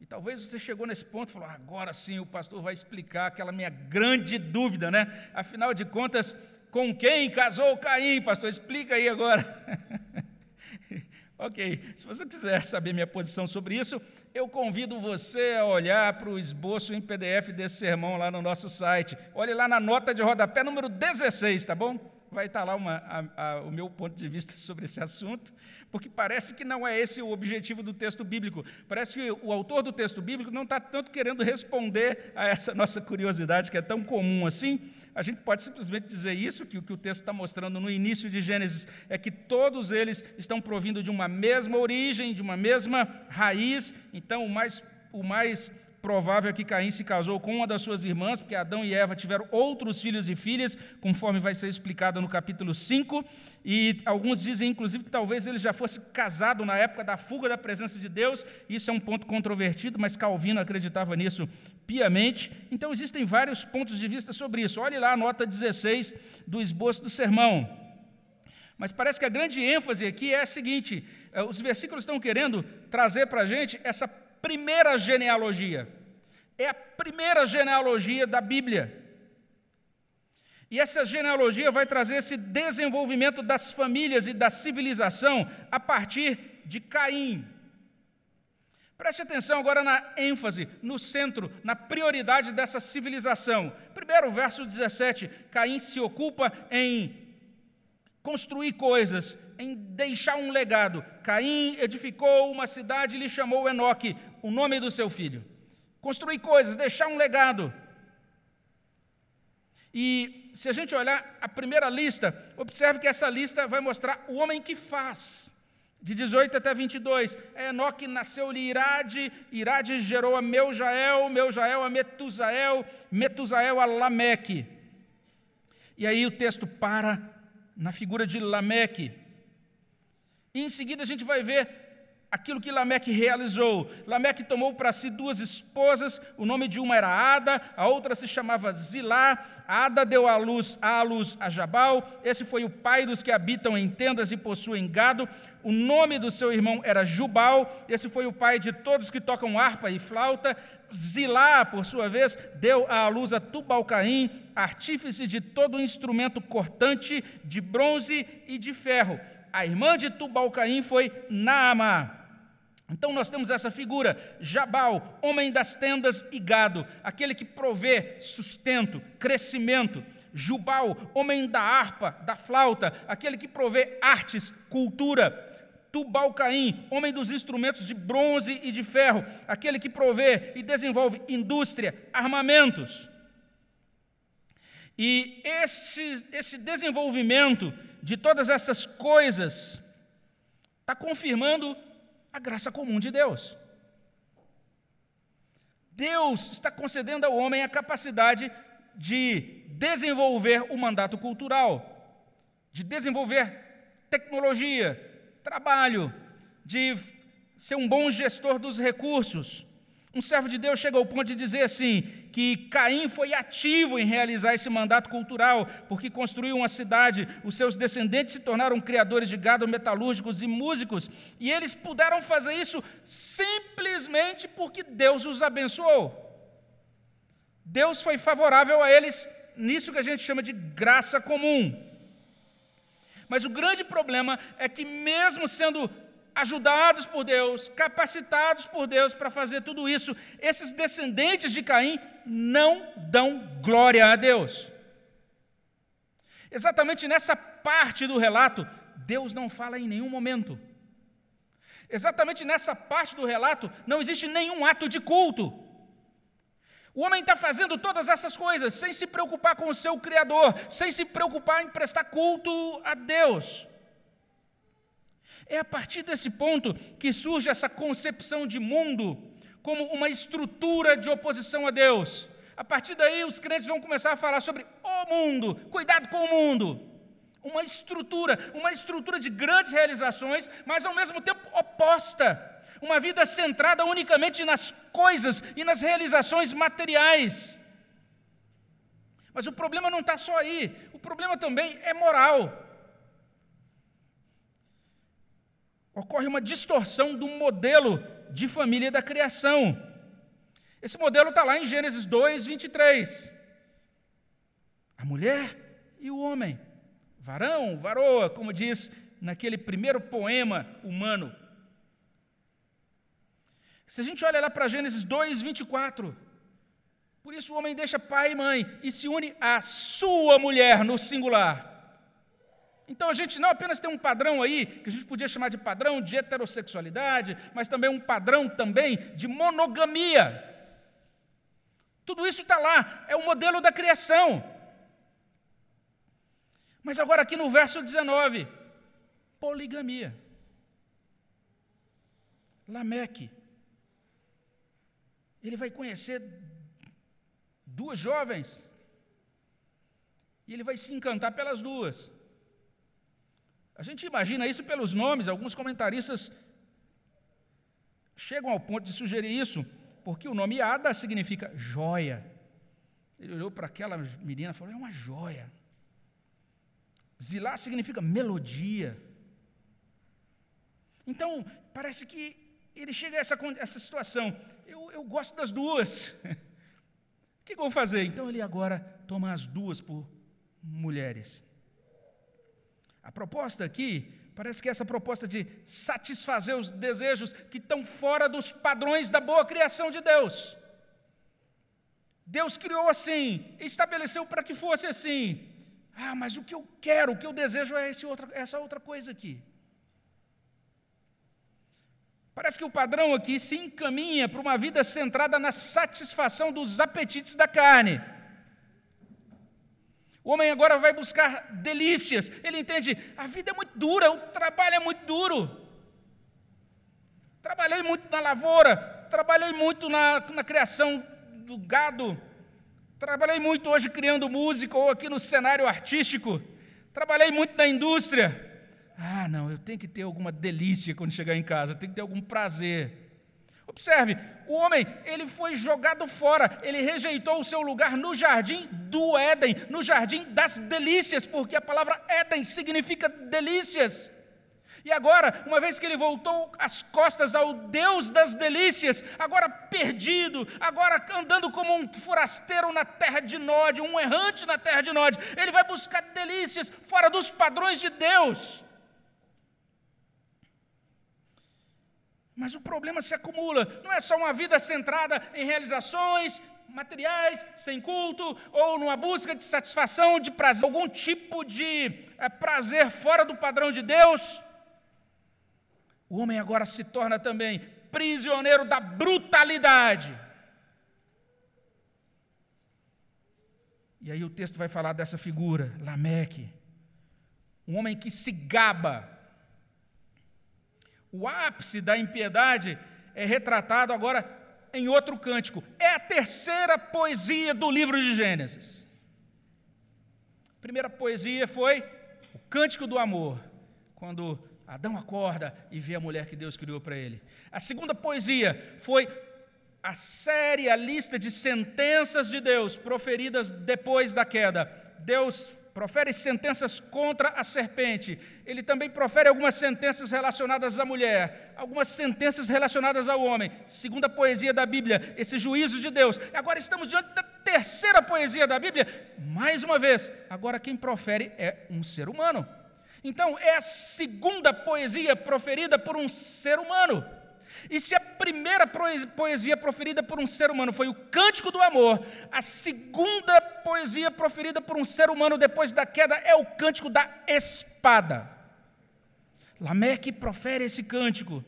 E talvez você chegou nesse ponto e falou: agora sim o pastor vai explicar aquela minha grande dúvida, né? Afinal de contas, com quem casou Caim, pastor? Explica aí agora. ok, se você quiser saber minha posição sobre isso, eu convido você a olhar para o esboço em PDF desse sermão lá no nosso site. Olhe lá na nota de rodapé número 16, tá bom? Vai estar lá uma, a, a, o meu ponto de vista sobre esse assunto porque parece que não é esse o objetivo do texto bíblico. Parece que o autor do texto bíblico não está tanto querendo responder a essa nossa curiosidade, que é tão comum assim. A gente pode simplesmente dizer isso, que o que o texto está mostrando no início de Gênesis é que todos eles estão provindo de uma mesma origem, de uma mesma raiz. Então, o mais, o mais provável é que Caim se casou com uma das suas irmãs, porque Adão e Eva tiveram outros filhos e filhas, conforme vai ser explicado no capítulo 5. E alguns dizem, inclusive, que talvez ele já fosse casado na época da fuga da presença de Deus. Isso é um ponto controvertido, mas Calvino acreditava nisso piamente. Então, existem vários pontos de vista sobre isso. Olhe lá a nota 16 do esboço do sermão. Mas parece que a grande ênfase aqui é a seguinte: eh, os versículos estão querendo trazer para a gente essa primeira genealogia. É a primeira genealogia da Bíblia. E essa genealogia vai trazer esse desenvolvimento das famílias e da civilização a partir de Caim. Preste atenção agora na ênfase, no centro, na prioridade dessa civilização. Primeiro, verso 17: Caim se ocupa em construir coisas, em deixar um legado. Caim edificou uma cidade e lhe chamou Enoque, o nome do seu filho. Construir coisas, deixar um legado. E se a gente olhar a primeira lista, observe que essa lista vai mostrar o homem que faz. De 18 até 22, Enoque nasceu-lhe Irade, Irade gerou a Meujael, Meujael a Metusael, Metusael a Lameque. E aí o texto para na figura de Lameque. E em seguida a gente vai ver aquilo que Lameque realizou. Lameque tomou para si duas esposas, o nome de uma era Ada, a outra se chamava Zilá. Ada deu à luz, à luz a Jabal, esse foi o pai dos que habitam em tendas e possuem gado. O nome do seu irmão era Jubal, esse foi o pai de todos que tocam harpa e flauta. Zilá, por sua vez, deu à luz a Tubalcaim, artífice de todo instrumento cortante, de bronze e de ferro. A irmã de Tubalcaim foi Naamá. Então nós temos essa figura, Jabal, homem das tendas e gado, aquele que provê sustento, crescimento. Jubal, homem da harpa, da flauta, aquele que provê artes, cultura. Tubalcaim, homem dos instrumentos de bronze e de ferro, aquele que provê e desenvolve indústria, armamentos. E este, este desenvolvimento de todas essas coisas está confirmando a graça comum de Deus. Deus está concedendo ao homem a capacidade de desenvolver o mandato cultural, de desenvolver tecnologia, trabalho, de ser um bom gestor dos recursos. Um servo de Deus chega ao ponto de dizer assim: que Caim foi ativo em realizar esse mandato cultural, porque construiu uma cidade, os seus descendentes se tornaram criadores de gado metalúrgicos e músicos, e eles puderam fazer isso simplesmente porque Deus os abençoou. Deus foi favorável a eles nisso que a gente chama de graça comum. Mas o grande problema é que, mesmo sendo ajudados por Deus, capacitados por Deus para fazer tudo isso, esses descendentes de Caim não dão glória a Deus. Exatamente nessa parte do relato, Deus não fala em nenhum momento. Exatamente nessa parte do relato, não existe nenhum ato de culto. O homem está fazendo todas essas coisas sem se preocupar com o seu Criador, sem se preocupar em prestar culto a Deus. É a partir desse ponto que surge essa concepção de mundo como uma estrutura de oposição a Deus. A partir daí, os crentes vão começar a falar sobre o mundo, cuidado com o mundo. Uma estrutura, uma estrutura de grandes realizações, mas ao mesmo tempo oposta. Uma vida centrada unicamente nas coisas e nas realizações materiais. Mas o problema não está só aí, o problema também é moral. Ocorre uma distorção do modelo de família da criação. Esse modelo está lá em Gênesis 2, 23. A mulher e o homem, varão, varoa, como diz naquele primeiro poema humano. Se a gente olha lá para Gênesis 2, 24, por isso o homem deixa pai e mãe e se une à sua mulher no singular. Então a gente não apenas tem um padrão aí, que a gente podia chamar de padrão de heterossexualidade, mas também um padrão também de monogamia. Tudo isso está lá, é o modelo da criação. Mas agora aqui no verso 19, poligamia. Lameque. Ele vai conhecer duas jovens. E ele vai se encantar pelas duas. A gente imagina isso pelos nomes, alguns comentaristas chegam ao ponto de sugerir isso, porque o nome Ada significa joia. Ele olhou para aquela menina e falou: é uma joia. Zilá significa melodia. Então, parece que ele chega a essa, essa situação. Eu, eu gosto das duas. O que eu vou fazer? Então ele agora toma as duas por mulheres. A proposta aqui parece que é essa proposta de satisfazer os desejos que estão fora dos padrões da boa criação de Deus. Deus criou assim, estabeleceu para que fosse assim. Ah, mas o que eu quero, o que eu desejo é outra, essa outra coisa aqui. Parece que o padrão aqui se encaminha para uma vida centrada na satisfação dos apetites da carne. O homem agora vai buscar delícias. Ele entende, a vida é muito dura, o trabalho é muito duro. Trabalhei muito na lavoura, trabalhei muito na, na criação do gado, trabalhei muito hoje criando música ou aqui no cenário artístico, trabalhei muito na indústria. Ah, não, eu tenho que ter alguma delícia quando chegar em casa, eu tenho que ter algum prazer. Observe, o homem, ele foi jogado fora, ele rejeitou o seu lugar no jardim do Éden, no jardim das delícias, porque a palavra Éden significa delícias. E agora, uma vez que ele voltou as costas ao Deus das delícias, agora perdido, agora andando como um forasteiro na terra de Nod, um errante na terra de Nod, ele vai buscar delícias fora dos padrões de Deus. Mas o problema se acumula. Não é só uma vida centrada em realizações materiais, sem culto, ou numa busca de satisfação, de prazer, algum tipo de é, prazer fora do padrão de Deus. O homem agora se torna também prisioneiro da brutalidade. E aí o texto vai falar dessa figura, Lameque, um homem que se gaba o ápice da impiedade é retratado agora em outro cântico. É a terceira poesia do livro de Gênesis. A primeira poesia foi o Cântico do Amor, quando Adão acorda e vê a mulher que Deus criou para ele. A segunda poesia foi a série, a lista de sentenças de Deus proferidas depois da queda. Deus profere sentenças contra a serpente. Ele também profere algumas sentenças relacionadas à mulher, algumas sentenças relacionadas ao homem. Segunda poesia da Bíblia, esses juízos de Deus. Agora estamos diante da terceira poesia da Bíblia. Mais uma vez, agora quem profere é um ser humano. Então, é a segunda poesia proferida por um ser humano. E se a primeira poesia proferida por um ser humano foi o Cântico do Amor, a segunda poesia proferida por um ser humano depois da queda é o Cântico da Espada. Lameque profere esse cântico,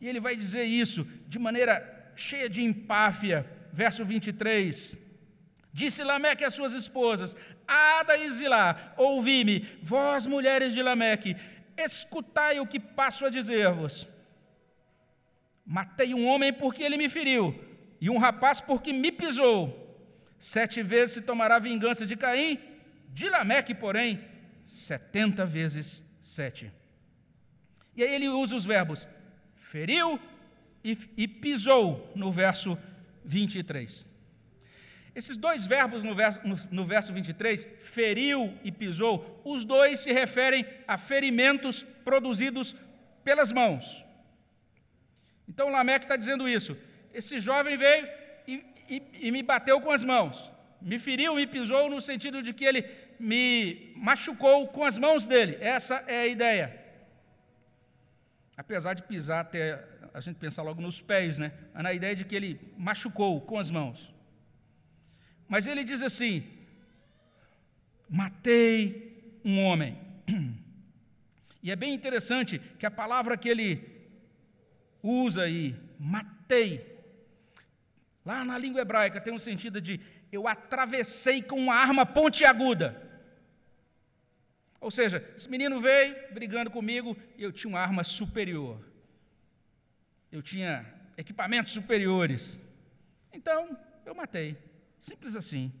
e ele vai dizer isso de maneira cheia de empáfia, verso 23. Disse Lameque às suas esposas: Ada e Zilá, ouvi-me, vós mulheres de Lameque, escutai o que passo a dizer-vos. Matei um homem porque ele me feriu, e um rapaz porque me pisou. Sete vezes se tomará vingança de Caim, de Lameque, porém, setenta vezes sete. E aí ele usa os verbos feriu e, e pisou no verso 23. Esses dois verbos no verso, no, no verso 23, feriu e pisou, os dois se referem a ferimentos produzidos pelas mãos. Então Lameque está dizendo isso. Esse jovem veio e, e, e me bateu com as mãos. Me feriu, me pisou, no sentido de que ele me machucou com as mãos dele. Essa é a ideia. Apesar de pisar até a gente pensar logo nos pés, né? Na ideia de que ele machucou com as mãos. Mas ele diz assim: matei um homem. E é bem interessante que a palavra que ele usa aí, matei, lá na língua hebraica tem um sentido de eu atravessei com uma arma pontiaguda. Ou seja, esse menino veio brigando comigo e eu tinha uma arma superior. Eu tinha equipamentos superiores. Então, eu matei. Simples assim.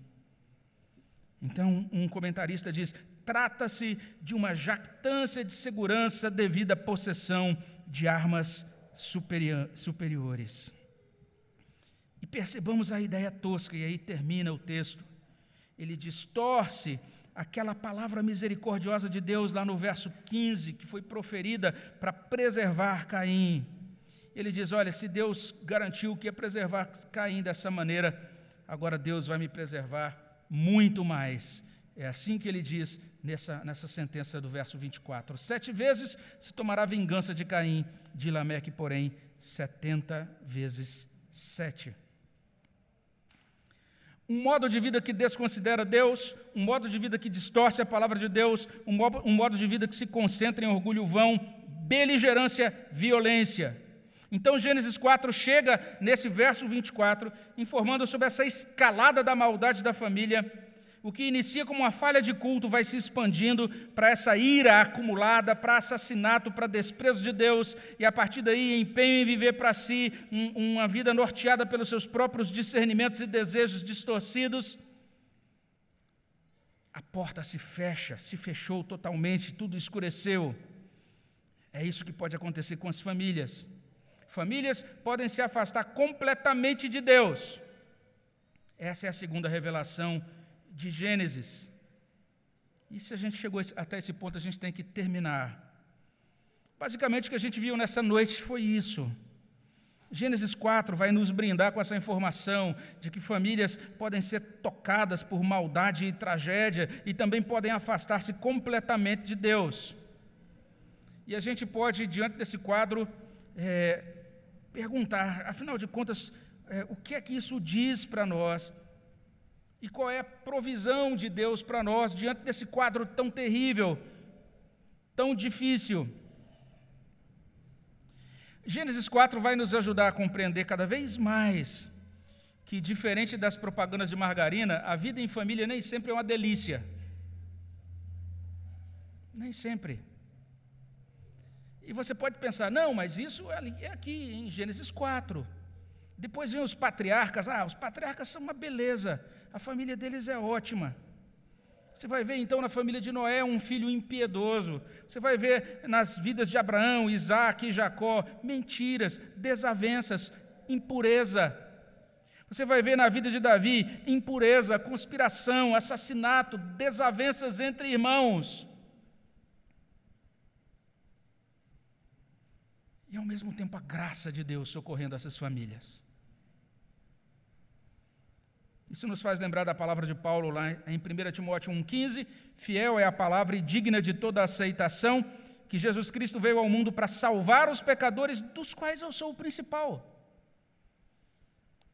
Então, um comentarista diz: trata-se de uma jactância de segurança devido à possessão de armas superiores. E percebamos a ideia tosca, e aí termina o texto. Ele distorce aquela palavra misericordiosa de Deus lá no verso 15, que foi proferida para preservar Caim. Ele diz: Olha, se Deus garantiu que ia preservar Caim dessa maneira, agora Deus vai me preservar muito mais. É assim que ele diz nessa, nessa sentença do verso 24: Sete vezes se tomará vingança de Caim, de Lameque, porém, setenta vezes sete. Um modo de vida que desconsidera Deus, um modo de vida que distorce a palavra de Deus, um modo, um modo de vida que se concentra em orgulho vão, beligerância, violência. Então Gênesis 4 chega nesse verso 24, informando sobre essa escalada da maldade da família. O que inicia como uma falha de culto vai se expandindo para essa ira acumulada, para assassinato, para desprezo de Deus, e a partir daí empenho em viver para si um, uma vida norteada pelos seus próprios discernimentos e desejos distorcidos. A porta se fecha, se fechou totalmente, tudo escureceu. É isso que pode acontecer com as famílias. Famílias podem se afastar completamente de Deus. Essa é a segunda revelação de Gênesis. E se a gente chegou até esse ponto, a gente tem que terminar. Basicamente, o que a gente viu nessa noite foi isso. Gênesis 4 vai nos brindar com essa informação de que famílias podem ser tocadas por maldade e tragédia e também podem afastar-se completamente de Deus. E a gente pode, diante desse quadro, é, perguntar, afinal de contas, é, o que é que isso diz para nós? E qual é a provisão de Deus para nós diante desse quadro tão terrível, tão difícil? Gênesis 4 vai nos ajudar a compreender cada vez mais que, diferente das propagandas de margarina, a vida em família nem sempre é uma delícia. Nem sempre. E você pode pensar, não, mas isso é aqui em Gênesis 4. Depois vem os patriarcas, ah, os patriarcas são uma beleza, a família deles é ótima. Você vai ver então na família de Noé um filho impiedoso. Você vai ver nas vidas de Abraão, Isaac e Jacó mentiras, desavenças, impureza. Você vai ver na vida de Davi impureza, conspiração, assassinato, desavenças entre irmãos. e ao mesmo tempo a graça de Deus socorrendo essas famílias. Isso nos faz lembrar da palavra de Paulo lá em 1 Timóteo 1,15: fiel é a palavra e digna de toda aceitação, que Jesus Cristo veio ao mundo para salvar os pecadores, dos quais eu sou o principal.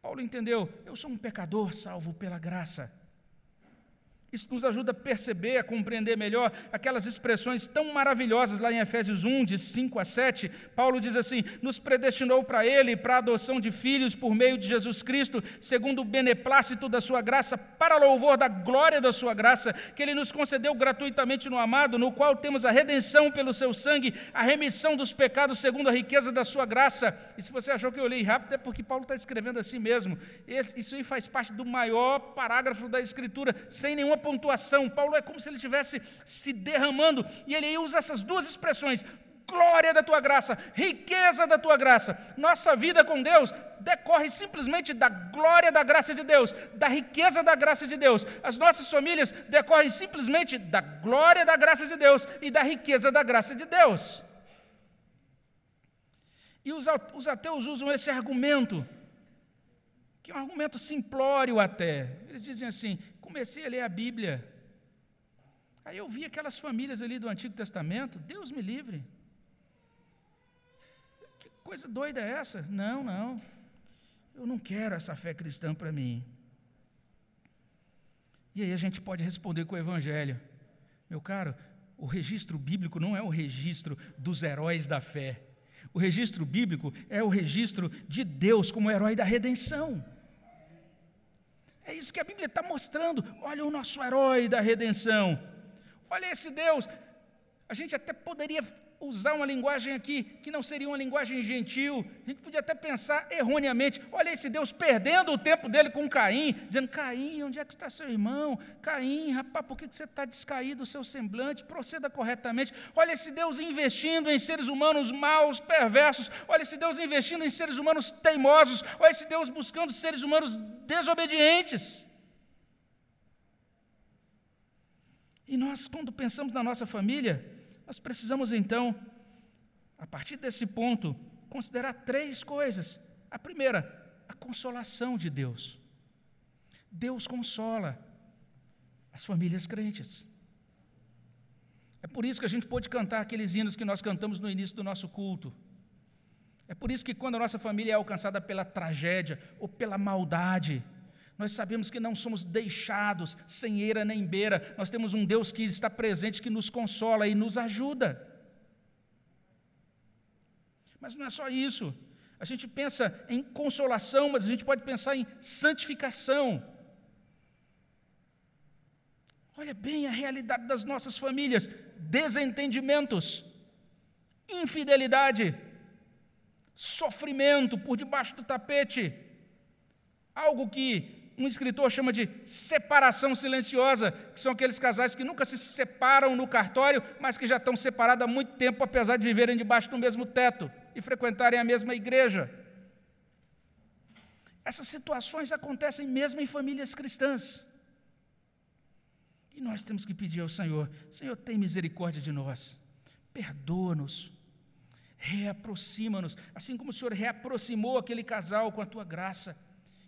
Paulo entendeu, eu sou um pecador salvo pela graça. Isso nos ajuda a perceber, a compreender melhor aquelas expressões tão maravilhosas lá em Efésios 1, de 5 a 7. Paulo diz assim: Nos predestinou para Ele, para a adoção de filhos por meio de Jesus Cristo, segundo o beneplácito da Sua graça, para louvor da glória da Sua graça, que Ele nos concedeu gratuitamente no amado, no qual temos a redenção pelo Seu sangue, a remissão dos pecados segundo a riqueza da Sua graça. E se você achou que eu li rápido, é porque Paulo está escrevendo assim mesmo. Isso aí faz parte do maior parágrafo da Escritura, sem nenhuma pontuação. Paulo é como se ele estivesse se derramando, e ele usa essas duas expressões: glória da tua graça, riqueza da tua graça. Nossa vida com Deus decorre simplesmente da glória da graça de Deus, da riqueza da graça de Deus. As nossas famílias decorrem simplesmente da glória da graça de Deus e da riqueza da graça de Deus. E os ateus usam esse argumento, que é um argumento simplório até. Eles dizem assim: comecei a ler a Bíblia. Aí eu vi aquelas famílias ali do Antigo Testamento, Deus me livre. Que coisa doida é essa? Não, não. Eu não quero essa fé cristã para mim. E aí a gente pode responder com o Evangelho. Meu caro, o registro bíblico não é o registro dos heróis da fé. O registro bíblico é o registro de Deus como herói da redenção. É isso que a Bíblia está mostrando. Olha o nosso herói da redenção. Olha esse Deus. A gente até poderia usar uma linguagem aqui que não seria uma linguagem gentil. A gente podia até pensar erroneamente: olha esse Deus perdendo o tempo dele com Caim, dizendo: Caim, onde é que está seu irmão? Caim, rapaz, por que você está descaído o seu semblante? Proceda corretamente. Olha esse Deus investindo em seres humanos maus, perversos. Olha esse Deus investindo em seres humanos teimosos. Olha esse Deus buscando seres humanos desobedientes. E nós, quando pensamos na nossa família, nós precisamos então, a partir desse ponto, considerar três coisas. A primeira, a consolação de Deus. Deus consola as famílias crentes. É por isso que a gente pode cantar aqueles hinos que nós cantamos no início do nosso culto. É por isso que quando a nossa família é alcançada pela tragédia ou pela maldade, nós sabemos que não somos deixados sem eira nem beira, nós temos um Deus que está presente, que nos consola e nos ajuda. Mas não é só isso. A gente pensa em consolação, mas a gente pode pensar em santificação. Olha bem a realidade das nossas famílias: desentendimentos, infidelidade, sofrimento por debaixo do tapete, algo que um escritor chama de separação silenciosa, que são aqueles casais que nunca se separam no cartório, mas que já estão separados há muito tempo, apesar de viverem debaixo do mesmo teto e frequentarem a mesma igreja. Essas situações acontecem mesmo em famílias cristãs. E nós temos que pedir ao Senhor: Senhor, tem misericórdia de nós, perdoa-nos, reaproxima-nos, assim como o Senhor reaproximou aquele casal com a tua graça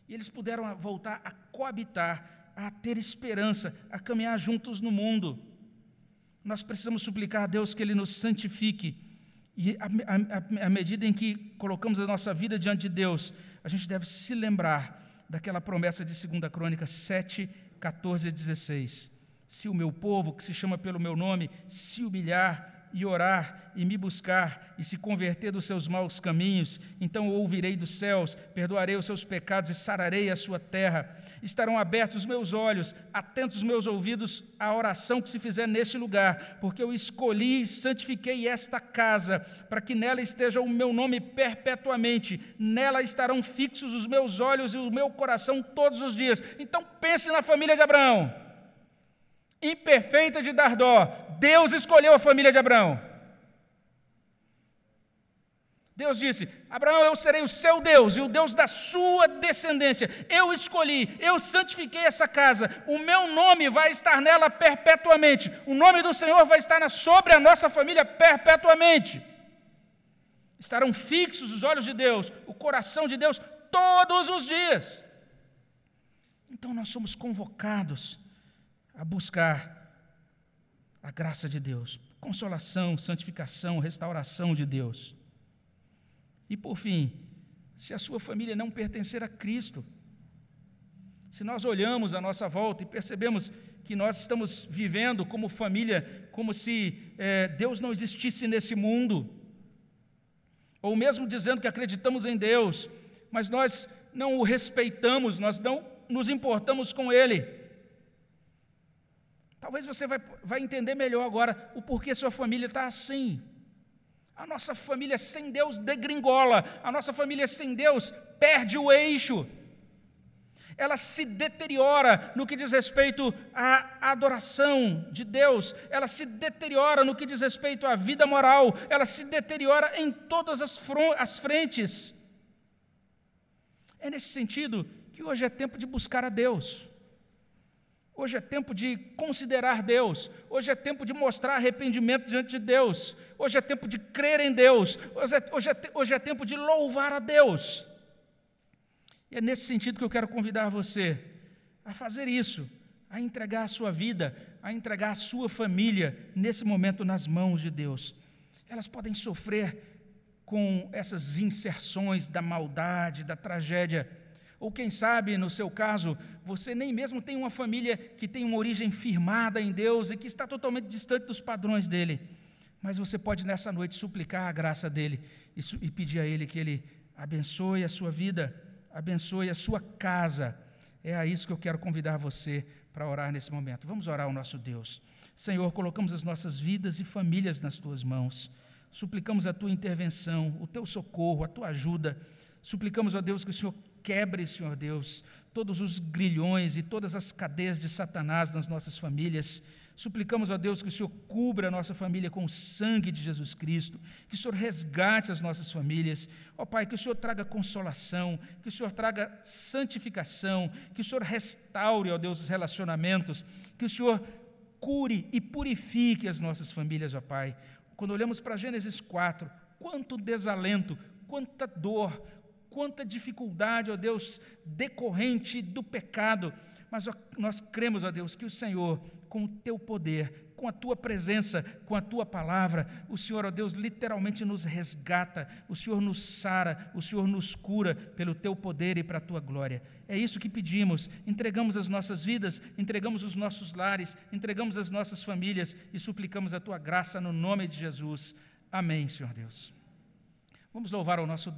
e eles puderam voltar a coabitar, a ter esperança, a caminhar juntos no mundo. Nós precisamos suplicar a Deus que Ele nos santifique. E à medida em que colocamos a nossa vida diante de Deus, a gente deve se lembrar daquela promessa de 2 Crônica 7, 14 e 16. Se o meu povo, que se chama pelo meu nome, se humilhar e orar e me buscar e se converter dos seus maus caminhos, então ouvirei dos céus, perdoarei os seus pecados e sararei a sua terra. Estarão abertos os meus olhos, atentos os meus ouvidos à oração que se fizer neste lugar, porque eu escolhi e santifiquei esta casa, para que nela esteja o meu nome perpetuamente. Nela estarão fixos os meus olhos e o meu coração todos os dias. Então pense na família de Abraão imperfeita de dar dó, Deus escolheu a família de Abraão. Deus disse: Abraão, eu serei o seu Deus e o Deus da sua descendência. Eu escolhi, eu santifiquei essa casa. O meu nome vai estar nela perpetuamente. O nome do Senhor vai estar sobre a nossa família perpetuamente. Estarão fixos os olhos de Deus, o coração de Deus, todos os dias. Então nós somos convocados a buscar a graça de Deus, consolação, santificação, restauração de Deus. E por fim, se a sua família não pertencer a Cristo, se nós olhamos à nossa volta e percebemos que nós estamos vivendo como família, como se é, Deus não existisse nesse mundo, ou mesmo dizendo que acreditamos em Deus, mas nós não o respeitamos, nós não nos importamos com Ele. Talvez você vai, vai entender melhor agora o porquê sua família está assim. A nossa família sem Deus degringola, a nossa família sem Deus perde o eixo. Ela se deteriora no que diz respeito à adoração de Deus, ela se deteriora no que diz respeito à vida moral, ela se deteriora em todas as, as frentes. É nesse sentido que hoje é tempo de buscar a Deus. Hoje é tempo de considerar Deus. Hoje é tempo de mostrar arrependimento diante de Deus. Hoje é tempo de crer em Deus. Hoje é, hoje é, hoje é tempo de louvar a Deus. E é nesse sentido que eu quero convidar você a fazer isso, a entregar a sua vida, a entregar a sua família nesse momento nas mãos de Deus. Elas podem sofrer com essas inserções da maldade, da tragédia ou quem sabe, no seu caso, você nem mesmo tem uma família que tem uma origem firmada em Deus e que está totalmente distante dos padrões dele. Mas você pode nessa noite suplicar a graça dele e, pedir a ele que ele abençoe a sua vida, abençoe a sua casa. É a isso que eu quero convidar você para orar nesse momento. Vamos orar ao nosso Deus. Senhor, colocamos as nossas vidas e famílias nas tuas mãos. Suplicamos a tua intervenção, o teu socorro, a tua ajuda. Suplicamos a Deus que o Senhor Quebre, Senhor Deus, todos os grilhões e todas as cadeias de Satanás nas nossas famílias. Suplicamos a Deus que o Senhor cubra a nossa família com o sangue de Jesus Cristo, que o Senhor resgate as nossas famílias. Ó Pai, que o Senhor traga consolação, que o Senhor traga santificação, que o Senhor restaure, ó Deus, os relacionamentos, que o Senhor cure e purifique as nossas famílias, ó Pai. Quando olhamos para Gênesis 4, quanto desalento, quanta dor, quanta dificuldade, ó Deus, decorrente do pecado, mas nós cremos, ó Deus, que o Senhor, com o teu poder, com a tua presença, com a tua palavra, o Senhor, ó Deus, literalmente nos resgata, o Senhor nos sara, o Senhor nos cura pelo teu poder e para a tua glória. É isso que pedimos. Entregamos as nossas vidas, entregamos os nossos lares, entregamos as nossas famílias e suplicamos a tua graça no nome de Jesus. Amém, Senhor Deus. Vamos louvar ao nosso Deus.